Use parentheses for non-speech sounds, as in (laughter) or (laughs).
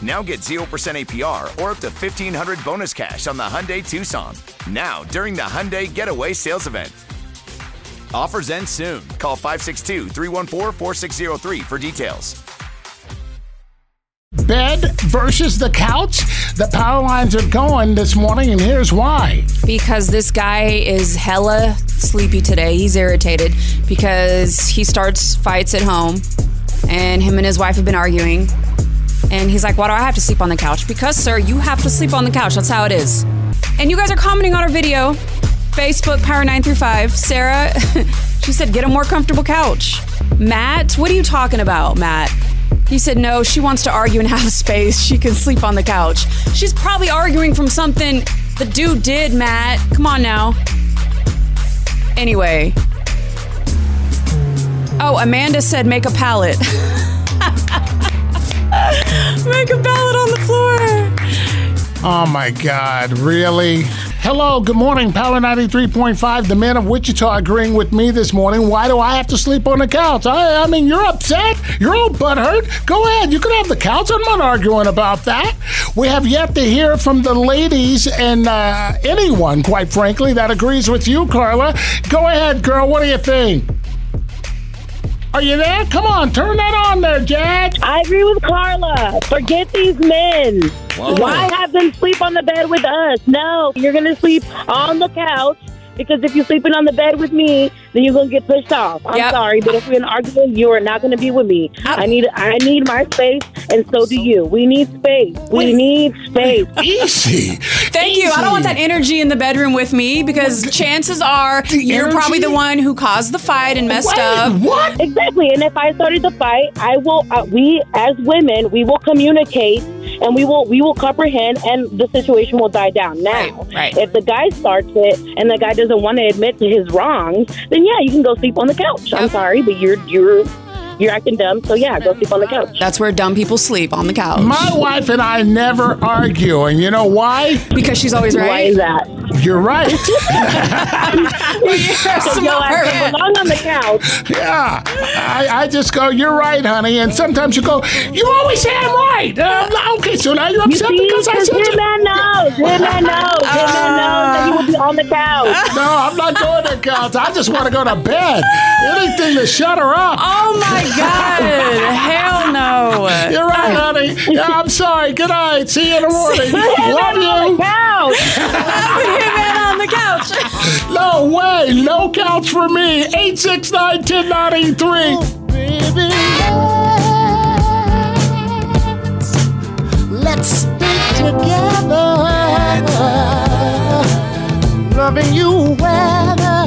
Now get 0% APR or up to 1500 bonus cash on the Hyundai Tucson. Now, during the Hyundai Getaway Sales Event. Offers end soon. Call 562 314 4603 for details. Bed versus the couch. The power lines are going this morning, and here's why. because this guy is hella sleepy today. He's irritated because he starts fights at home and him and his wife have been arguing. And he's like, Why do I have to sleep on the couch? Because, sir, you have to sleep on the couch. That's how it is. And you guys are commenting on our video. Facebook Power 9 through 5. Sarah, (laughs) she said, Get a more comfortable couch. Matt, what are you talking about, Matt? He said, No, she wants to argue and (laughs) have space. She can sleep on the couch. She's probably arguing from something the dude did, Matt. Come on now. Anyway. Oh, Amanda said, Make a pallet. (laughs) Make a pallet on the floor. Oh my God, really? Hello, good morning, Power 93.5. The men of Wichita agreeing with me this morning. Why do I have to sleep on the couch? I, I mean, you're upset. You're all butthurt. Go ahead. You can have the couch. I'm not arguing about that. We have yet to hear from the ladies and uh, anyone, quite frankly, that agrees with you, Carla. Go ahead, girl. What do you think? Are you there? Come on, turn that on there, Jack. I agree with Carla. Forget these men. Why have them sleep on the bed with us? No, you're gonna sleep on the couch because if you're sleeping on the bed with me, then you're gonna get pushed off. I'm Yep. sorry, but if we're in an argument, you are not gonna be with me. I need I need my space, and so do you. We need space. We need space. (laughs) Easy. Thank you. I don't want that energy in the bedroom with me because chances are you're probably the one who caused the fight and messed Wait, up. what? Exactly. And if I started the fight, I will. Uh, we as women, we will communicate and we will we will comprehend, and the situation will die down. Now, Right, right. if the guy starts it and the guy doesn't want to admit to his wrongs, then yeah, you can go sleep on the couch. I'm sorry, but you're you're you're acting dumb. So yeah, go sleep on the couch. That's where dumb people sleep on the couch. My wife and I never argue, and you know why? because she's always right. Why is that? You're right. (laughs) You're So smart. can belong on the couch. yeah. I, I just go, you're right, honey. And sometimes you go, you always say I'm right. Uh, okay, so now you're You upset see, because I said him you. man knows, him man knows, him man knows that he will be on the couch. No, I'm not going to couch. I just want to go to bed. Anything to shut her up. Oh my God. (laughs) Hell no. You're right, honey. Yeah, (laughs) I'm sorry. Good night. See you in the morning. (laughs) Love man on the you. couch. (laughs) In on the couch. No way. No couch for me. 869 1093. Baby, let's stick together. Loving you weather,